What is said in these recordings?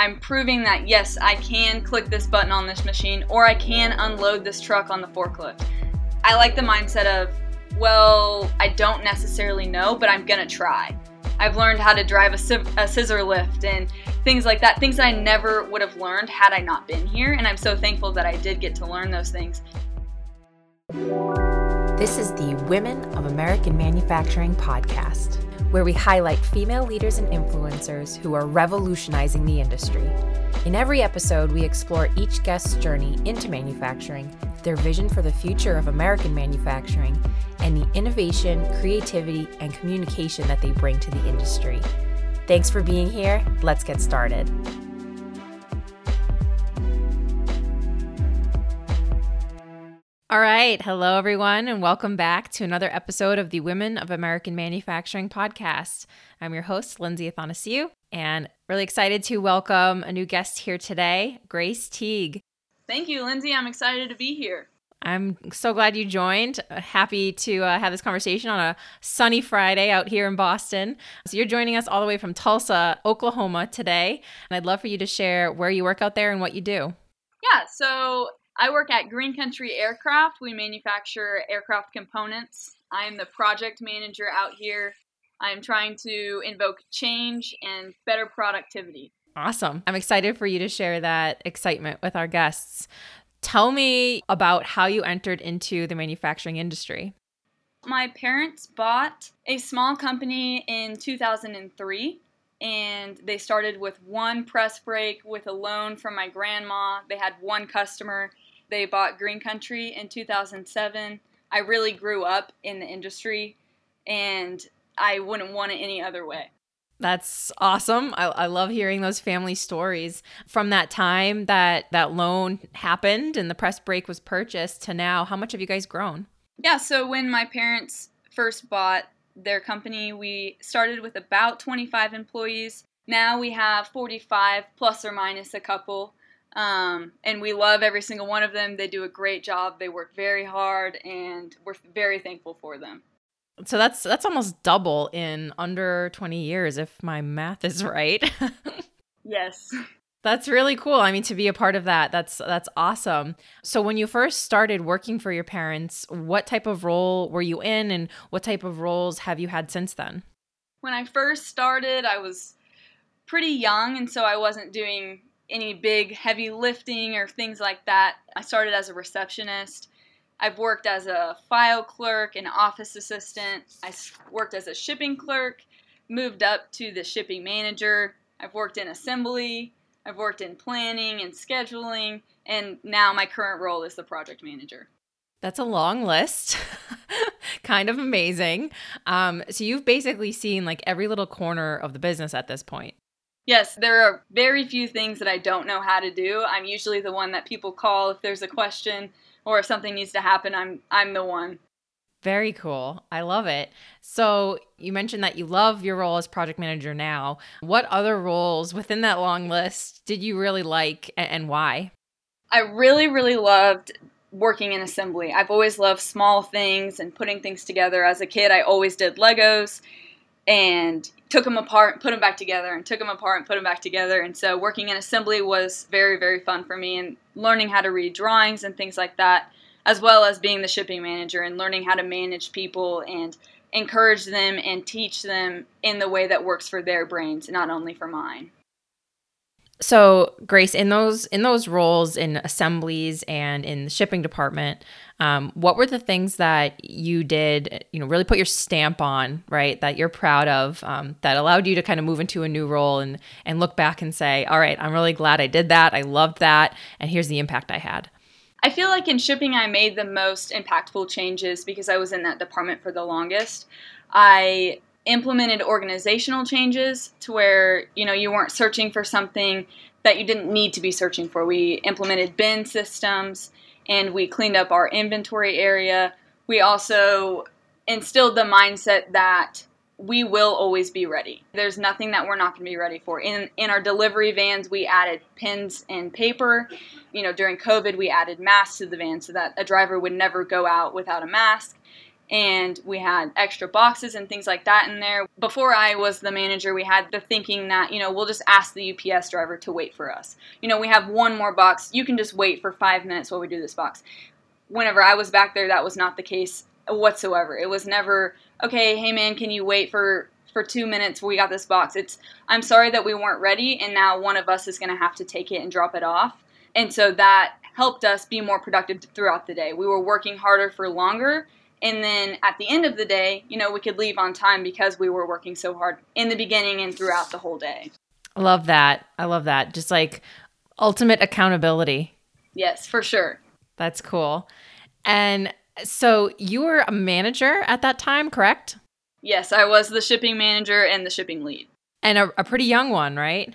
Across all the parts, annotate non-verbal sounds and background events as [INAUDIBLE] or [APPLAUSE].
I'm proving that yes, I can click this button on this machine or I can unload this truck on the forklift. I like the mindset of, well, I don't necessarily know, but I'm gonna try. I've learned how to drive a, scissor lift and things like that, things that I never would have learned had I not been here. And I'm so thankful that I did get to learn those things. This is the Women of American Manufacturing podcast, where we highlight female leaders and influencers who are revolutionizing the industry. In every episode, we explore each guest's journey into manufacturing, their vision for the future of American manufacturing, and the innovation, creativity, and communication that they bring to the industry. Thanks for being here. Let's get started. All right. Hello, everyone, and welcome back to another episode of the Women of American Manufacturing podcast. I'm your host, Lindsay Athanasiou, and really excited to welcome a new guest here today, Grace Teague. Thank you, Lindsay. I'm excited to be here. I'm so glad you joined. Happy to uh, have this conversation on a sunny Friday out here in Boston. So, you're joining us all the way from Tulsa, Oklahoma today. And I'd love for you to share where you work out there and what you do. Yeah, so I work at Green Country Aircraft. We manufacture aircraft components. I am the project manager out here. I am trying to invoke change and better productivity. Awesome. I'm excited for you to share that excitement with our guests. Tell me about how you entered into the manufacturing industry. My parents bought a small company in 2003 and they started with one press brake with a loan from my grandma. They had one customer they bought Green Country in 2007. I really grew up in the industry and I wouldn't want it any other way. That's awesome. I, I, love hearing those family stories from that time that that loan happened and the press brake was purchased to now. How much have you guys grown? Yeah, so when my parents first bought their company, we started with about 25 employees. Now we have 45 plus or minus a couple. Um, and we love every single one of them. They do a great job. They work very hard, and we're very thankful for them. So that's that's almost double in under 20 years, if my math is [LAUGHS] right. yes. That's really cool. I mean, to be a part of that, that's that's awesome. So, when you first started working for your parents, what type of role were you in, and what type of roles have you had since then? When I first started, I was pretty young, and so I wasn't doing any big heavy lifting or things like that. I started as a receptionist. I've worked as a file clerk, an office assistant. I worked as a shipping clerk, moved up to the shipping manager. I've worked in assembly. I've worked in planning and scheduling. And now my current role is the project manager. That's a long list. [LAUGHS] kind of amazing. Um, so you've basically seen like every little corner of the business at this point. Yes, there are very few things that I don't know how to do. I'm usually the one that people call if there's a question or if something needs to happen. I'm I'm the one. Very cool. I love it. So, you mentioned that you love your role as project manager now. What other roles within that long list did you really like and why? I really, really loved working in assembly. I've always loved small things and putting things together. As a kid, I always did Legos and took them apart and put them back together and took them apart and put them back together. And so working in assembly was very very fun for me and learning how to read drawings and things like that as well as being the shipping manager and learning how to manage people and encourage them and teach them in the way that works for their brains not only for mine. So grace in those in those roles in assemblies and in the shipping department um, what were the things that you did you know really put your stamp on right that you're proud of um, that allowed you to kind of move into a new role and and look back and say all right i'm really glad i did that. I loved that and here's the impact i had i feel like in shipping i made the most impactful changes because i was in that department for the longest. I implemented organizational changes to where you know you weren't searching for something that you didn't need to be searching for. We implemented bin systems and we cleaned up our inventory area. We also instilled the mindset that we will always be ready. There's nothing that we're not going to be ready for. In in our delivery vans, we added pens and paper. You know, during COVID, we added masks to the van so that a driver would never go out without a mask and we had extra boxes and things like that in there. Before I was the manager, we had the thinking that, you know, we'll just ask the UPS driver to wait for us. You know, we have one more box. You can just wait for five minutes while we do this box. Whenever I was back there, that was not the case whatsoever. It was never, okay, hey man, can you wait for for two minutes we got this box it's i'm sorry that we weren't ready and now one of us is going to have to take it and drop it off and so that helped us be more productive throughout the day we were working harder for longer and then at the end of the day, you know, we could leave on time because we were working so hard in the beginning and throughout the whole day. I love that. I love that. Just like ultimate accountability. Yes, for sure. That's cool. And so you were a manager at that time, correct? Yes, I was the shipping manager and the shipping lead. And a, a pretty young one, right?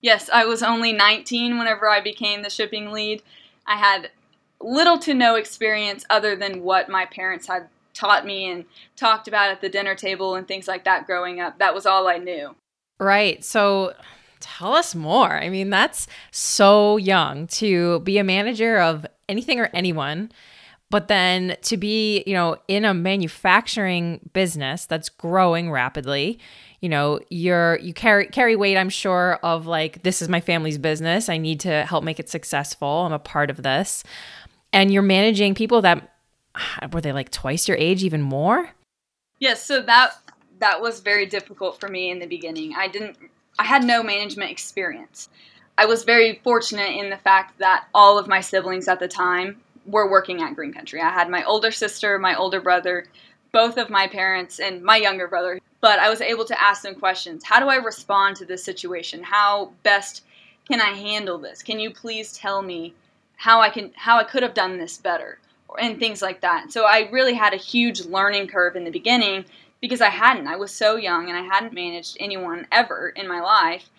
Yes, I was only 19 whenever I became the shipping lead. I had little to no experience other than what my parents had taught me and talked about at the dinner table and things like that growing up. That was all I knew. Right. So tell us more. I mean, that's so young to be a manager of anything or anyone. But then to be, you know, in a manufacturing business that's growing rapidly, you know, you're you carry carry weight, I'm sure, of like, this is my family's business. I need to help make it successful. I'm a part of this and you're managing people that [SIGHS] were they like twice your age, even more? Yes, so that that was very difficult for me in the beginning. I didn't I had no management experience. I was very fortunate in the fact that all of my siblings at the time were working at Green Country. I had my older sister, my older brother, both of my parents, and my younger brother. But I was able to ask them questions. How do I respond to this situation? How best can I handle this? Can you please tell me how I can how I could have done this better and things like that. So I really had a huge learning curve in the beginning because I hadn't. I was so young and I hadn't managed anyone ever in my life.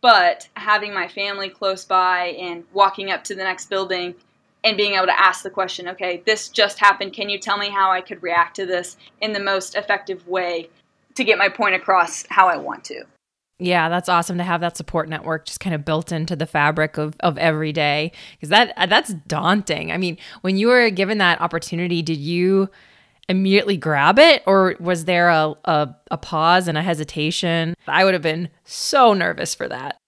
But having my family close by and walking up to the next building and being able to ask the question, okay, this just happened. Can you tell me how I could react to this in the most effective way to get my point across how I want to? Yeah, that's awesome to have that support network just kind of built into the fabric of, of every day because that uh, that's daunting. I mean, when you were given that opportunity, did you immediately grab it or was there a, a, a pause and a hesitation? I would have been so nervous for that.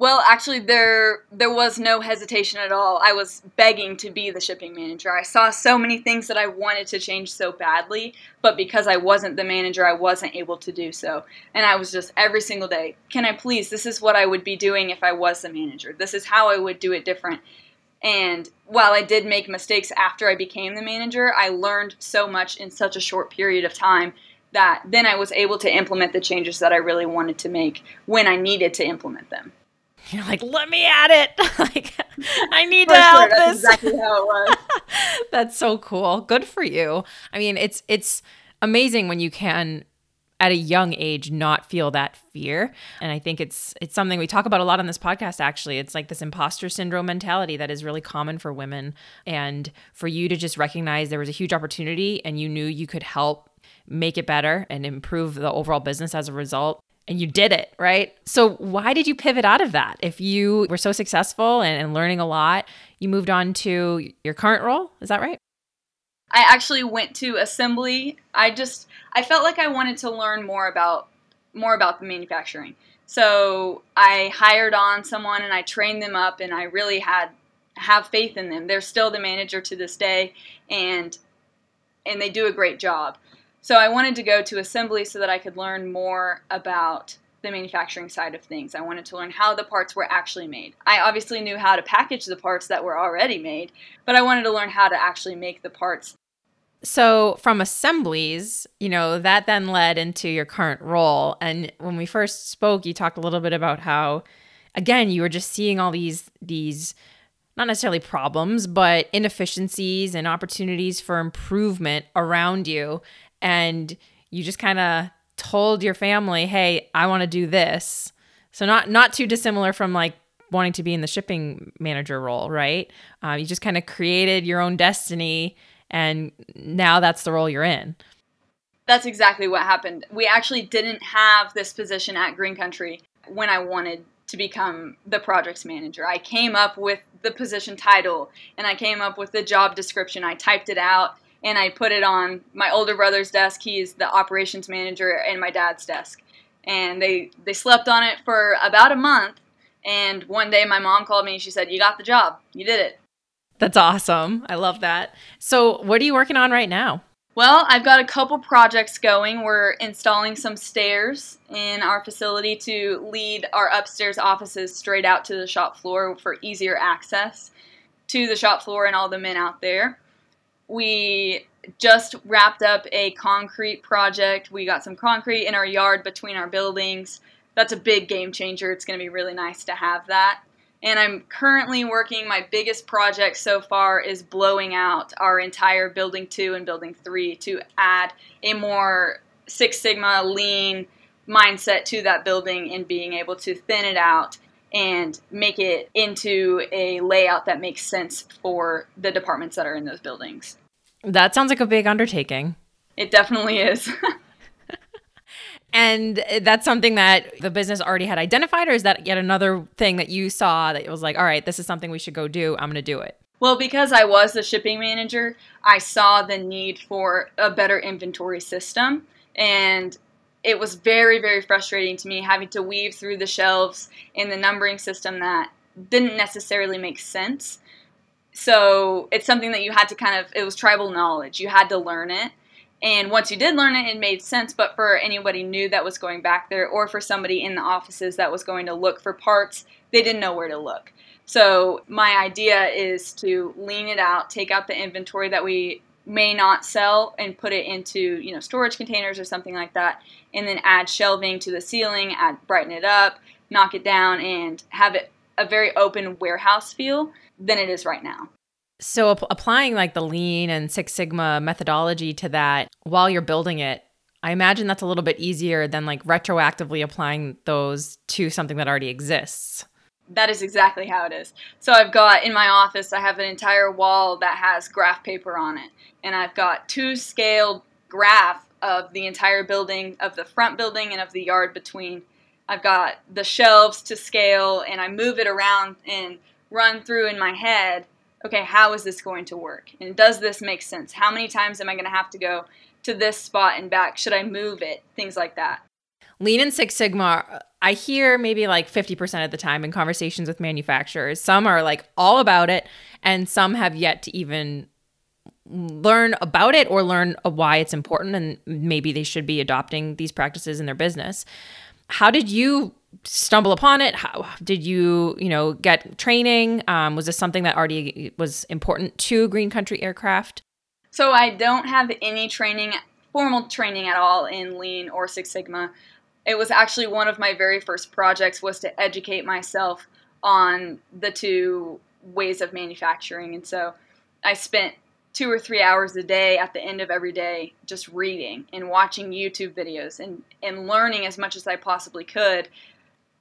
Well, actually, there there was no hesitation at all. I was begging to be the shipping manager. I saw so many things that I wanted to change so badly, but because I wasn't the manager, I wasn't able to do so. And I was just every single day, can I please? This is what I would be doing if I was the manager. This is how I would do it different. And while I did make mistakes after I became the manager, I learned so much in such a short period of time that then I was able to implement the changes that I really wanted to make when I needed to implement them. You're like, let me at it. [LAUGHS] like, I need for to help That's this. Exactly how it was. [LAUGHS] That's so cool. Good for you. I mean, it's it's amazing when you can at a young age not feel that fear and i think it's it's something we talk about a lot on this podcast actually it's like this imposter syndrome mentality that is really common for women and for you to just recognize there was a huge opportunity and you knew you could help make it better and improve the overall business as a result and you did it, right? So, why did you pivot out of that? If you were so successful and, and, learning a lot, you moved on to your current role. Is that right? I actually went to assembly. I just I felt like I wanted to learn more about more about the manufacturing. So, I hired on someone and I trained them up and I really had have faith in them. They're still the manager to this day and and they do a great job. So I wanted to go to assembly so that I could learn more about the manufacturing side of things. I wanted to learn how the parts were actually made. I obviously knew how to package the parts that were already made, but I wanted to learn how to actually make the parts. So, from assemblies, you know, that then led into your current role. And when we first spoke, you talked a little bit about how again, you were just seeing all these these not necessarily problems, but inefficiencies and opportunities for improvement around you and you just kind of told your family, "Hey, I want to do this." So not not too dissimilar from like wanting to be in the shipping manager role, right? Uh, you just kind of created your own destiny, and now that's the role you're in. That's exactly what happened. We actually didn't have this position at Green Country when I wanted to become the projects manager. I came up with the position title and I came up with the job description. I typed it out and I put it on my older brother's desk. He's the operations manager, and my dad's desk. And they they slept on it for about a month. And one day, my mom called me and she said, "You got the job. You did it." That's awesome. I love that. So, what are you working on right now? Well, I've got a couple projects going. We're installing some stairs in our facility to lead our upstairs offices straight out to the shop floor for easier access to the shop floor and all the men out there. We just wrapped up a concrete project. We got some concrete in our yard between our buildings. That's a big game changer. It's going to be really nice to have that and I'm currently working. My biggest project so far is blowing out our entire building two and building three to add a more Six Sigma lean mindset to that building and being able to thin it out and make it into a layout that makes sense for the departments that are in those buildings. That sounds like a big undertaking. It definitely is. [LAUGHS] And that's something that the business already had identified, or is that yet another thing that you saw that was like, all right, this is something we should go do. I'm going to do it. Well, because I was the shipping manager, I saw the need for a better inventory system. And it was very, very frustrating to me having to weave through the shelves in the numbering system that didn't necessarily make sense. So it's something that you had to kind of, it was tribal knowledge. You had to learn it. And once you did learn it, it made sense. But for anybody new that was going back there, or for somebody in the offices that was going to look for parts, they didn't know where to look. So my idea is to lean it out, take out the inventory that we may not sell, and put it into you know storage containers or something like that, and then add shelving to the ceiling, add brighten it up, knock it down, and have it a very open warehouse feel than it is right now. So ap- applying like the lean and Six Sigma methodology to that while you're building it, I imagine that's a little bit easier than like retroactively applying those to something that already exists. That is exactly how it is. So I've got in my office, I have an entire wall that has graph paper on it, and I've got two scaled graph of the entire building, of the front building and of the yard between. I've got the shelves to scale, and I move it around and run through in my head okay, how is this going to work? And does this make sense? How many times am I going to have to go to this spot and back? Should I move it? Things like that. Lean and Six Sigma, I hear maybe like 50% of the time in conversations with manufacturers. Some are like all about it, and some have yet to even learn about it or learn why it's important and maybe they should be adopting these practices in their business. How did you stumble upon it? How did you, you know, get training? Um, was this something that already was important to Green Country Aircraft? So I don't have any training, formal training at all in Lean or Six Sigma. It was actually one of my very first projects was to educate myself on the two ways of manufacturing, and so I spent two or three hours a day at the end of every day just reading and watching YouTube videos and, and learning as much as I possibly could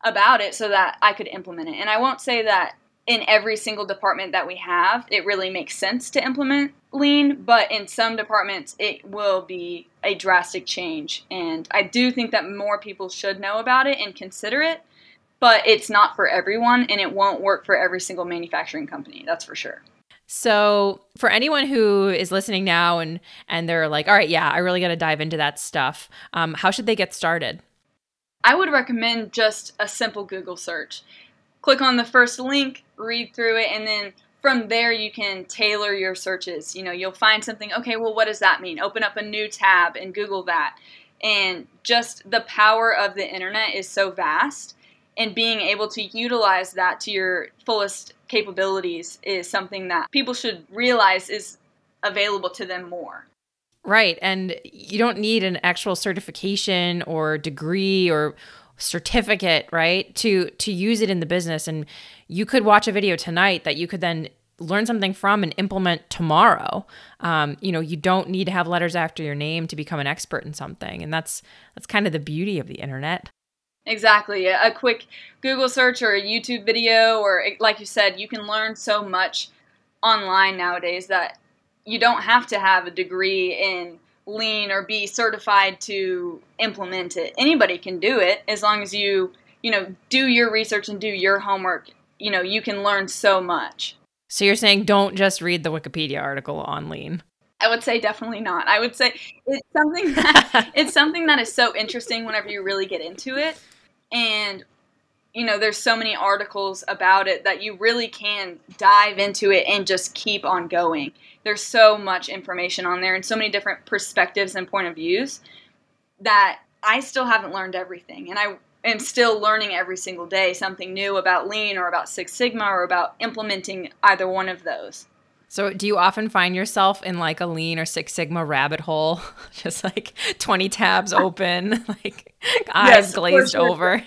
about it so that I could implement it. And I won't say that in every single department that we have, it really makes sense to implement lean, but in some departments, it will be a drastic change. And I do think that more people should know about it and consider it, but it's not for everyone and it won't work for every single manufacturing company, that's for sure. So, for anyone who is listening now and and they're like, "All right, yeah, I really got to dive into that stuff," um, how should they get started? I would recommend just a simple Google search. Click on the first link, read through it, and then from there you can tailor your searches. You know, you'll find something, okay, well, what does that mean? Open up a new tab and Google that. And just the power of the internet is so vast, and being able to utilize that to your fullest capabilities is something that people should realize is available to them more. Right. And you don't need an actual certification or degree or certificate, right? To to use it in the business and you could watch a video tonight that you could then learn something from and implement tomorrow. Um, you know, you don't need to have letters after your name to become an expert in something, and that's that's kind of the beauty of the internet. Exactly. A quick Google search or a YouTube video, or like you said, you can learn so much online nowadays that you don't have to have a degree in lean or be certified to implement it. Anybody can do it as long as you, you know, do your research and do your homework. You know, you can learn so much. So you're saying don't just read the Wikipedia article on lean. I would say definitely not. I would say it's something that [LAUGHS] it's something that is so interesting whenever you really get into it. And you know, there's so many articles about it that you really can dive into it and just keep on going. There's so much information on there and so many different perspectives and point of views that I still haven't learned everything. And I am still learning every single day something new about lean or about Six Sigma or about implementing either one of those. So, do you often find yourself in like a lean or Six Sigma rabbit hole, [LAUGHS] just like 20 tabs [LAUGHS] open, [LAUGHS] like eyes yes, glazed sure. over?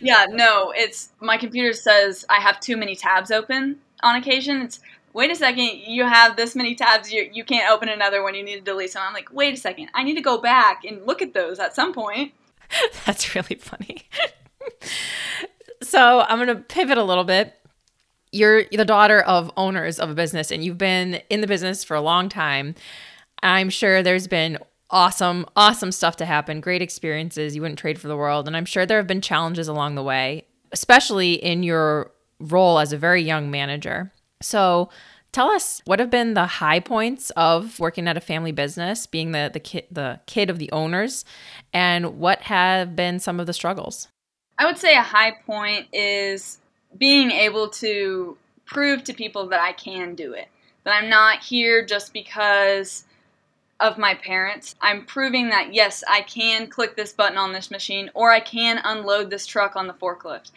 Yeah, no, it's my computer says I have too many tabs open on occasion. It's wait a second, you have this many tabs, you, you can't open another one, you need to delete some. I'm like, wait a second, I need to go back and look at those at some point. [LAUGHS] That's really funny. [LAUGHS] so, I'm going to pivot a little bit you're the daughter of owners of a business and you've been in the business for a long time. I'm sure there's been awesome, awesome stuff to happen, great experiences you wouldn't trade for the world. And I'm sure there have been challenges along the way, especially in your role as a very young manager. So, tell us what have been the high points of working at a family business, being the the kid the kid of the owners, and what have been some of the struggles? I would say a high point is being able to prove to people that I can do it. That I'm not here just because of my parents. I'm proving that yes, I can click this button on this machine or I can unload this truck on the forklift.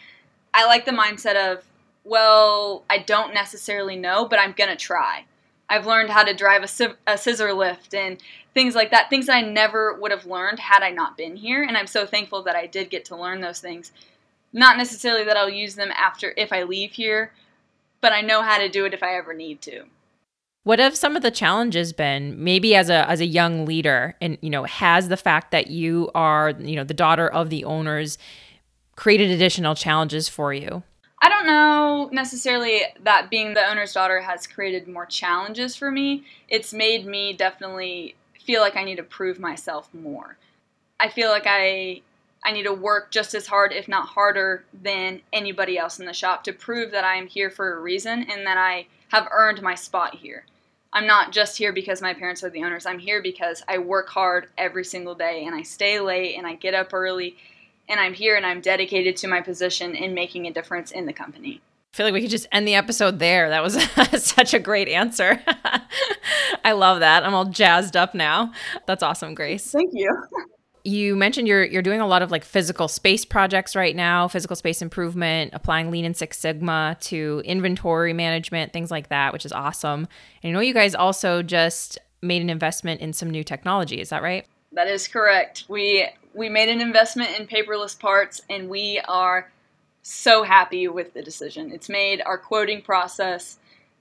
I like the mindset of, well, I don't necessarily know, but I'm going to try. I've learned how to drive a, a scissor lift and things like that, things that I never would have learned had I not been here. And I'm so thankful that I did get to learn those things not necessarily that I'll use them after if I leave here, but I know how to do it if I ever need to. What have some of the challenges been? Maybe as a as a young leader, and you know, has the fact that you are you know the daughter of the owners created additional challenges for you? I don't know necessarily that being the owner's daughter has created more challenges for me. It's made me definitely feel like I need to prove myself more. I feel like I I need to work just as hard, if not harder, than anybody else in the shop to prove that I am here for a reason and that I have earned my spot here. I'm not just here because my parents are the owners. I'm here because I work hard every single day and I stay late and I get up early and I'm here and I'm dedicated to my position in making a difference in the company. I feel like we could just end the episode there. That was [LAUGHS] such a great answer. [LAUGHS] I love that. I'm all jazzed up now. That's awesome, Grace. Thank you. You mentioned you're you're doing a lot of like physical space projects right now, physical space improvement, applying Lean and Six Sigma to inventory management, things like that, which is awesome. And I know you guys also just made an investment in some new technology. Is that right? That is correct. We we made an investment in paperless parts, and we are so happy with the decision. It's made our quoting process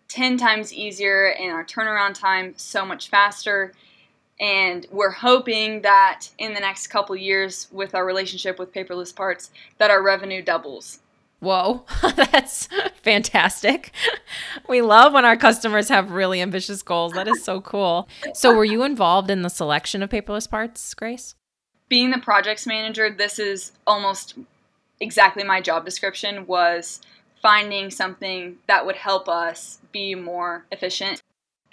10 times easier and our turnaround time so much faster and we're hoping that in the next couple years with our relationship with paperless parts that our revenue doubles. Whoa [LAUGHS] that's fantastic. We love when our customers have really ambitious goals. That is so cool. So were you involved in the selection of paperless parts grace? Being the projects manager this is almost exactly my job description was finding something that would help us be more efficient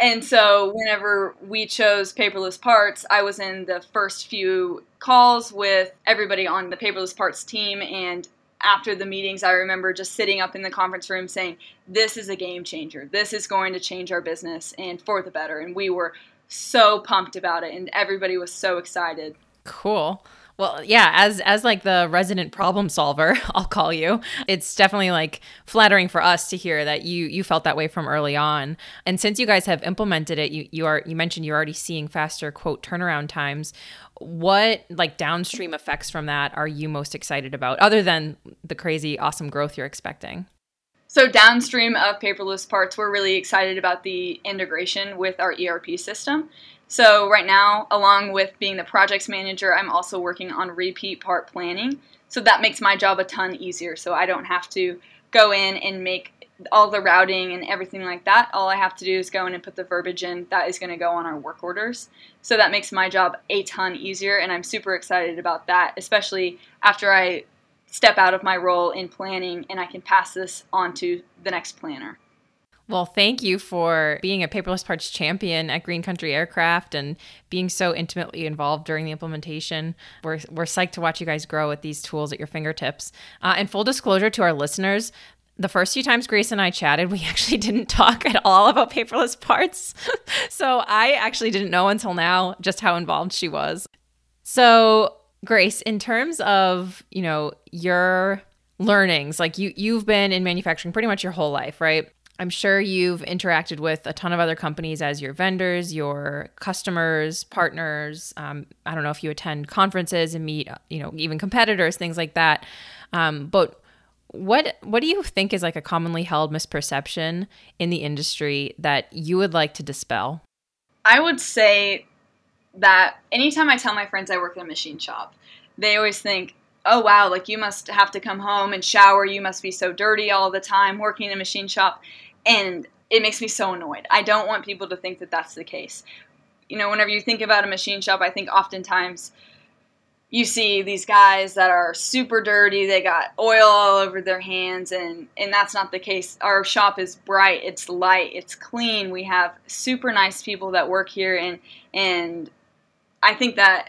and so, whenever we chose paperless parts, I was in the first few calls with everybody on the paperless parts team. And after the meetings, I remember just sitting up in the conference room saying, This is a game changer. This is going to change our business and for the better. And we were so pumped about it, and everybody was so excited. Cool. Well, yeah, as as like the resident problem solver, [LAUGHS] I'll call you. It's definitely like flattering for us to hear that you you felt that way from early on. And since you guys have implemented it, you you are you mentioned you're already seeing faster quote turnaround times. What like downstream effects from that are you most excited about other than the crazy awesome growth you're expecting? So downstream of paperless parts, we're really excited about the integration with our ERP system. So right now, along with being the projects manager, I'm also working on repeat part planning. So that makes my job a ton easier. So I don't have to go in and make all the routing and everything like that. All I have to do is go in and put the verbiage in that is going to go on our work orders. So that makes my job a ton easier, and I'm super excited about that, especially after I step out of my role in planning and I can pass this on to the next planner. Well, thank you for being a paperless parts champion at Green Country Aircraft and being so intimately involved during the implementation. We're, we're psyched to watch you guys grow with these tools at your fingertips. Uh, and full disclosure to our listeners, the first few times Grace and I chatted, we [LAUGHS] actually didn't talk at all about paperless parts. [LAUGHS] so I actually didn't know until now just how involved she was. So, Grace, in terms of, you know, your learnings, like you you've been in manufacturing pretty much your whole life, right? I'm sure you've interacted with a ton of other companies as your vendors, your customers, partners. Um, I don't know if you attend conferences and meet, you know, even competitors, things like that. Um, but what what do you think is like a commonly held misperception in the industry that you would like to dispel? I would say that anytime I tell my friends I work in a machine shop, they always think, "Oh wow, like you must have to come home and shower. You must be so dirty all the time working in a machine shop." And it makes me so annoyed. I don't want people to think that that's the case. You know, whenever you think about a machine shop, I think oftentimes you see these guys that are super dirty they got oil all over their hands and and that's not the case our shop is bright it's light it's clean we have super nice people that work here and and i think that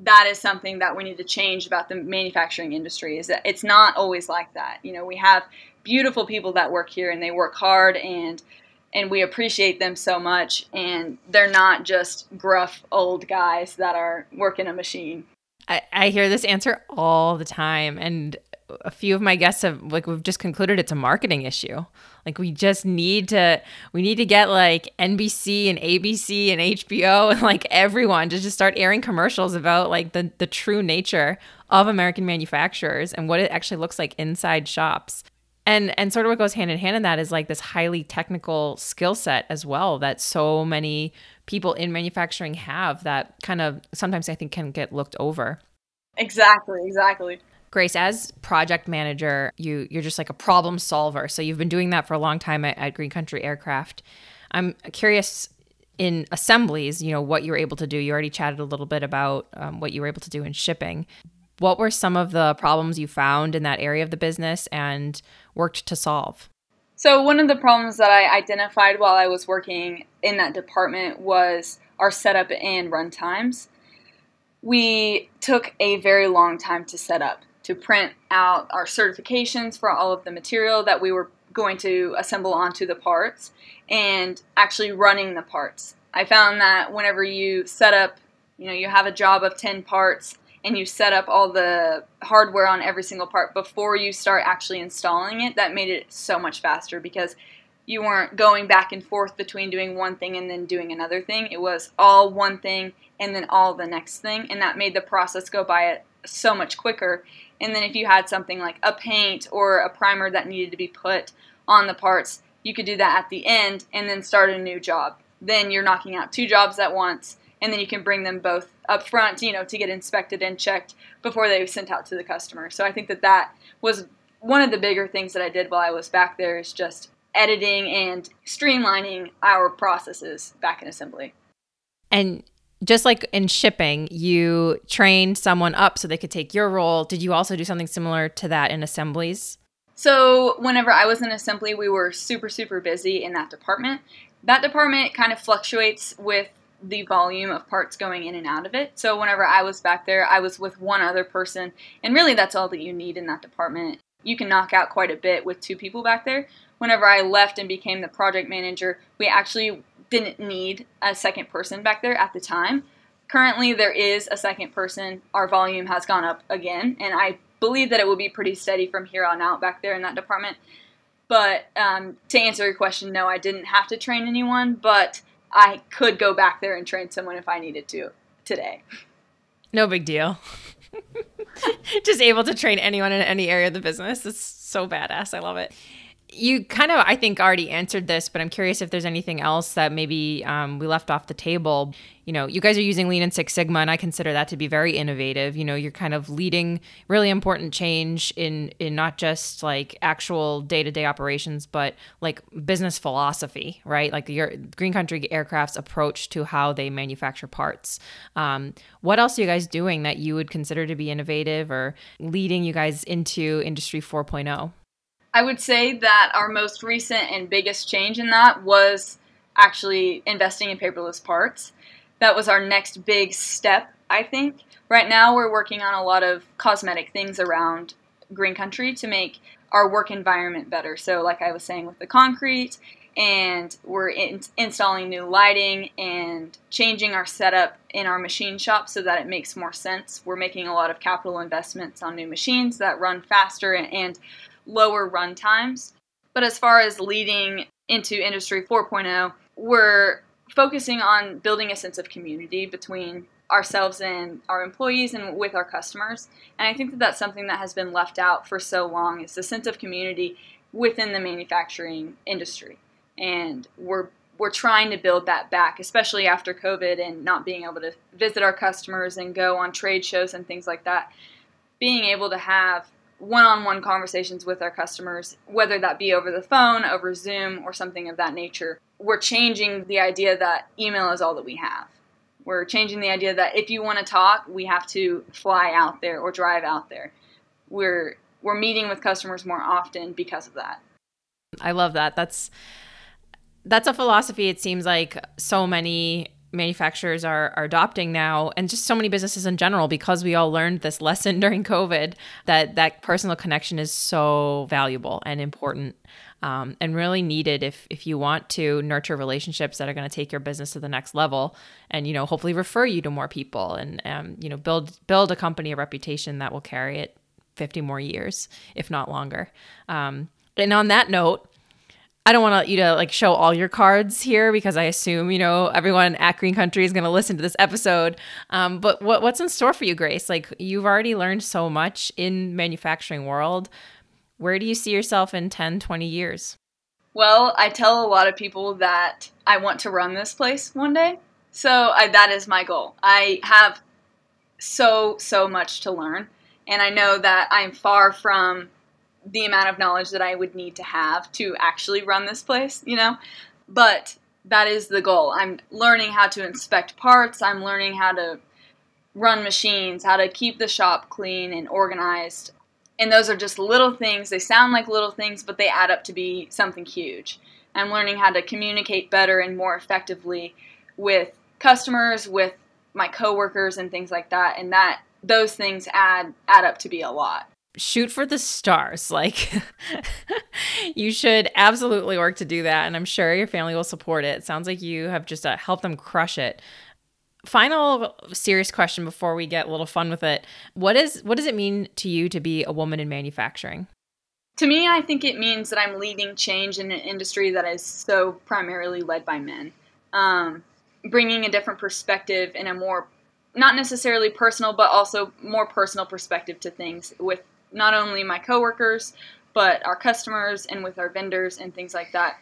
that is something that we need to change about the manufacturing industry is that it's not always like that you know we have beautiful people that work here and they work hard and and we appreciate them so much and they're not just gruff old guys that are working a machine I, I hear this answer all the time. And a few of my guests have like we've just concluded it's a marketing issue. Like we just need to we need to get like NBC and ABC and HBO [LAUGHS] and like everyone to just start airing commercials about like the the true nature of American manufacturers and what it actually looks like inside shops. And and sort of what goes hand in hand in that is like this highly technical skill set as well that so many people in manufacturing have that kind of sometimes I think can get looked over. Exactly, exactly. Grace, as project manager, you you're just like a problem solver. So you've been doing that for a long time at, at Green Country Aircraft. I'm curious in assemblies, you know, what you were able to do. You already chatted a little bit about um, what you were able to do in shipping. What were some of the problems you found in that area of the business and worked to solve? So, one of the problems that I identified while I was working in that department was our setup and run times. We took a very long time to set up, to print out our certifications for all of the material that we were going to assemble onto the parts, and actually running the parts. I found that whenever you set up, you know, you have a job of 10 parts and you set up all the hardware on every single part before you start actually installing it, that made it so much faster because you weren't going back and forth between doing one thing and then doing another thing. It was all one thing and then all the next thing, and that made the process go by it so much quicker. And then if you had something like a paint or a primer that needed to be put on the parts, you could do that at the end and then start a new job. Then you're knocking out two jobs at once and then you can bring them both up front, you know, to get inspected and checked before they were sent out to the customer. So I think that that was one of the bigger things that I did while I was back there is just editing and streamlining our processes back in assembly. And just like in shipping, you trained someone up so they could take your role. Did you also do something similar to that in assemblies? So, whenever I was in assembly, we were super, super busy in that department. That department kind of fluctuates with the volume of parts going in and out of it. So whenever I was back there, I was with one other person, and really that's all that you need in that department. You can knock out quite a bit with two people back there. Whenever I left and became the project manager, we actually didn't need a second person back there at the time. Currently, there is a second person. Our volume has gone up again, and I believe that it will be pretty steady from here on out back there in that department. But um, to answer your question, no, I didn't have to train anyone, but I could go back there and train someone if I needed to today. No big deal. [LAUGHS] Just able to train anyone in any area of the business. It's so badass. I love it you kind of, I think, already answered this, but I'm curious if there's anything else that maybe um, we left off the table. You know, you guys are using Lean and Six Sigma, and I consider that to be very innovative. You know, you're kind of leading really important change in in not just like actual day to day operations, but like business philosophy, right? Like your Green Country Aircraft's approach to how they manufacture parts. Um, what else are you guys doing that you would consider to be innovative or leading you guys into Industry 4.0? I would say that our most recent and biggest change in that was actually investing in paperless parts. That was our next big step, I think. Right now, we're working on a lot of cosmetic things around Green Country to make our work environment better. So, like I was saying with the concrete, and we're in- installing new lighting and changing our setup in our machine shop so that it makes more sense. We're making a lot of capital investments on new machines that run faster and, and lower run times. But as far as leading into Industry 4.0, we're focusing on building a sense of community between ourselves and our employees and with our customers. And I think that that's something that has been left out for so long is the sense of community within the manufacturing industry. And we're we're trying to build that back, especially after COVID and not being able to visit our customers and go on trade shows and things like that. Being able to have one on one conversations with our customers, whether that be over the phone, over Zoom, or something of that nature. We're changing the idea that email is all that we have. We're changing the idea that if you want to talk, we have to fly out there or drive out there. We're we're meeting with customers more often because of that. I love that. That's that's a philosophy it seems like so many manufacturers are, are adopting now and just so many businesses in general because we all learned this [LAUGHS] lesson during covid that that personal connection is so valuable and important um, and really needed if if you want to nurture relationships that are going to take your business to the next level and you know hopefully refer you to more people and um, you know build build a company a reputation that will carry it 50 more years if not longer. Um, and on that note I don't want you to like show all your cards here because I assume you know everyone at Green Country is going to listen to this episode. Um, but what what's in store for you, Grace? Like you've already learned so much in manufacturing world. Where do you see yourself in 10, 20 years? Well, I tell a lot of people that I want to run this place one day. So I, that is my goal. I have so so much to learn, and I know that I'm far from the amount of knowledge that I would need to have to actually run this place, you know? But that is the goal. I'm learning how to inspect parts, I'm learning how to run machines, how to keep the shop clean and organized. And those are just little things. They sound like little things, but they add up to be something huge. I'm learning how to communicate better and more effectively with customers, with my coworkers and things like that. And that those things add add up to be a lot shoot for the stars. [LAUGHS] Like, you should absolutely work to do that. And I'm sure your family will support it. it sounds like you have just uh, helped them crush it. Final serious question before we get a little fun with it. What is what does it mean to you to be a woman in manufacturing? To me, I think it means that I'm leading change in an industry that is so primarily led by men. Um, bringing a different perspective and a more not necessarily personal, but also more personal perspective to things with not only my coworkers, but our customers and with our vendors and things like that.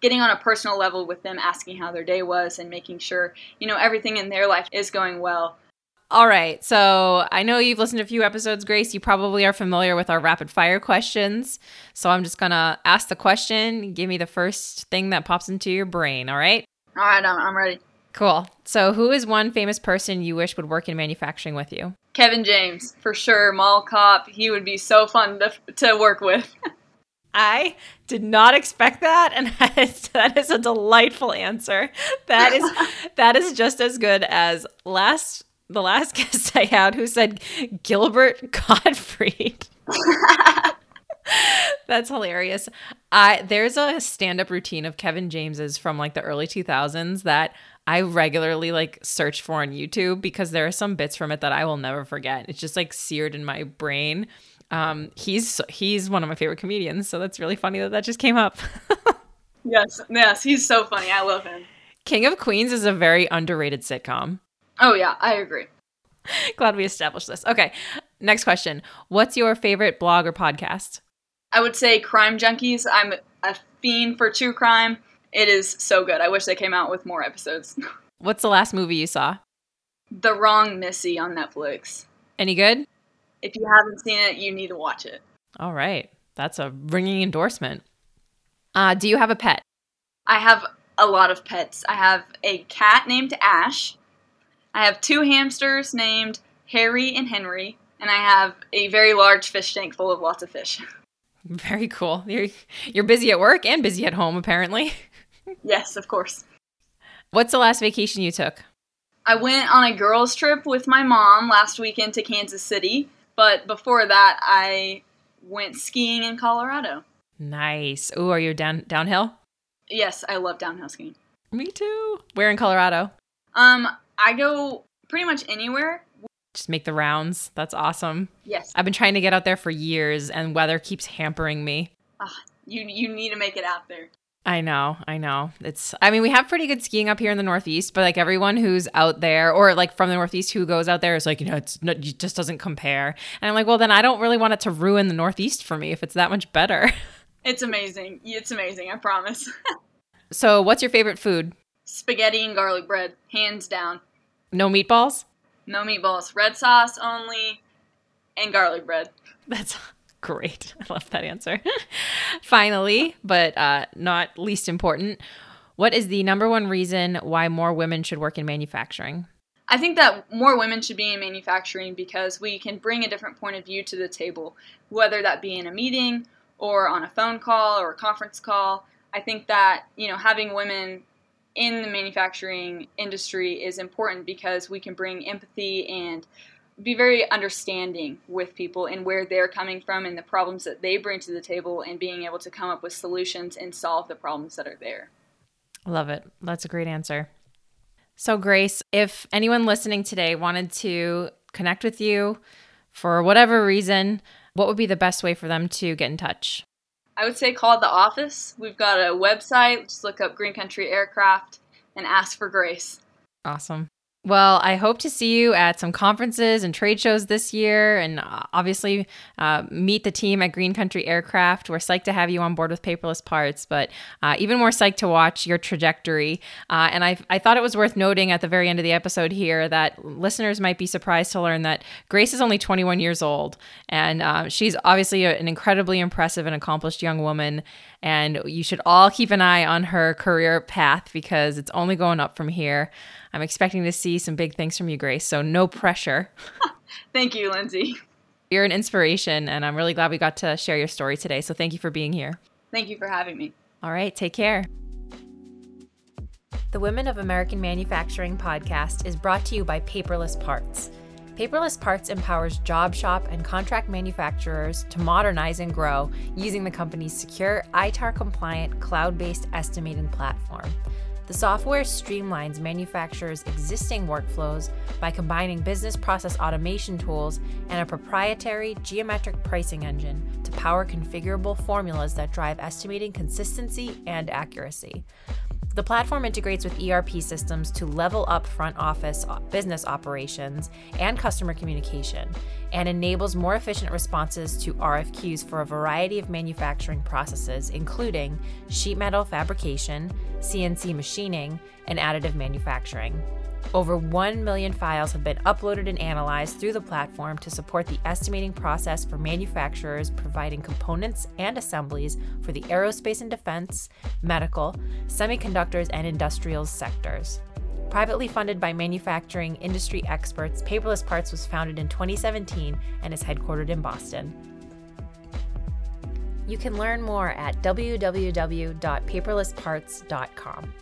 Getting on a personal level with them, asking how their day was, and making sure, you know, everything in their life is going well. All right. So I know you've listened to a few episodes, Grace. You probably are familiar with our rapid fire questions. So I'm just going to ask the question. Give me the first thing that pops into your brain. All right. All right. I'm, I'm ready. Cool. So, who is one famous person you wish would work in manufacturing with you? Kevin James, for sure. Mall cop. He would be so fun to, to work with. [LAUGHS] I did not expect that, and [LAUGHS] that is, that is a delightful answer. That is [LAUGHS] that is just as good as last the last guest I had who said Gilbert Gottfried. [LAUGHS] That's hilarious. I there's a stand-up routine of Kevin James's from like the early 2000s that I regularly like search for on YouTube because there are some bits from it that I will never forget. It's just like seared in my brain. Um, he's he's one of my favorite comedians, so that's really funny that that just came up. [LAUGHS] yes, yes, he's so funny. I love him. King of Queens is a very underrated sitcom. Oh yeah, I agree. [LAUGHS] Glad we established this. Okay, next question. What's your favorite blog or podcast? I would say Crime Junkies. I'm a fiend for true crime. It is so good. I wish they came out with more episodes. [LAUGHS] What's the last movie you saw? The Wrong Missy on Netflix. Any good? If you haven't seen it, you need to watch it. All right. That's a ringing endorsement. Uh, do you have a pet? I have a lot of pets. I have a cat named Ash. I have two hamsters named Harry and Henry. And I have a very large fish tank full of lots of fish. [LAUGHS] [LAUGHS] Very cool. You're you're busy at work and busy at home apparently. [LAUGHS] yes, of course. What's the last vacation you took? I went on a girls trip with my mom last weekend to Kansas City, but before that I went skiing in Colorado. Nice. Oh, are you down downhill? Yes, I love downhill skiing. Me too. Where in Colorado? Um, I go pretty much anywhere. Just make the rounds. That's awesome. Yes. I've been trying to get out there for years and weather keeps hampering me. Ah, you you need to make it out there. I know, I know. It's I mean, we have pretty good skiing up here in the Northeast, but like everyone who's out there or like from the Northeast who goes out there is like, you know, it's not, it just doesn't compare. And I'm like, well, then I don't really want it to ruin the Northeast for me if it's that much better. [LAUGHS] It's amazing. It's amazing, I promise. [LAUGHS] so, what's your favorite food? Spaghetti and garlic bread, hands down. No meatballs? No meatballs. Red sauce only and garlic bread. That's [LAUGHS] great. I love that answer. [LAUGHS] Finally, but uh, not least important, what is the number one reason why more women should work in manufacturing? I think that more women should be in manufacturing because we can bring a different point of view to the table, whether that be in a meeting or on a phone call or a conference call. I think that, you know, having women in the manufacturing industry is important because we can bring empathy and be very understanding with people and where they're coming from and the problems that they bring to the table and being able to come up with solutions and solve the problems that are there. Love it. That's a great answer. So, Grace, if anyone listening today wanted to connect with you for whatever reason, what would be the best way for them to get in touch? I would say call the office. We've got a website. Just look up Green Country Aircraft and ask for Grace. Awesome. Well, I hope to see you at some conferences and trade shows this year, and uh, obviously uh, meet the team at Green Country Aircraft. We're psyched to have you on board with Paperless Parts, but uh, even more psyched to watch your trajectory. Uh, and I, I thought it was worth noting at the very end of the episode here that listeners might be surprised to learn that Grace is only 21 years old, and uh, she's obviously an incredibly impressive and accomplished young woman. And you should all keep an eye on her career path because it's only going up from here. I'm expecting to see some big things from you, Grace. So no pressure. [LAUGHS] thank you, Lindsay. You're an inspiration, and I'm really glad we got to share your story today. So thank you for being here. Thank you for having me. All right, take care. The Women of American Manufacturing podcast is brought to you by Paperless Parts. Paperless Parts empowers job shop and contract manufacturers to modernize and grow using the company's secure, ITAR compliant, cloud based estimating platform. The software streamlines manufacturers' existing workflows by combining business process automation tools and a proprietary geometric pricing engine to power configurable formulas that drive estimating consistency and accuracy. The platform integrates with ERP systems to level up front office business operations and customer communication, and enables more efficient responses to RFQs for a variety of manufacturing processes, including sheet metal fabrication, CNC machining, and additive manufacturing. Over 1 million files have been uploaded and analyzed through the platform to support the estimating process for manufacturers providing components and assemblies for the aerospace and defense, medical, semiconductors, and industrials sectors. Privately funded by manufacturing industry experts, Paperless Parts was founded in 2017 and is headquartered in Boston. You can learn more at www.paperlessparts.com.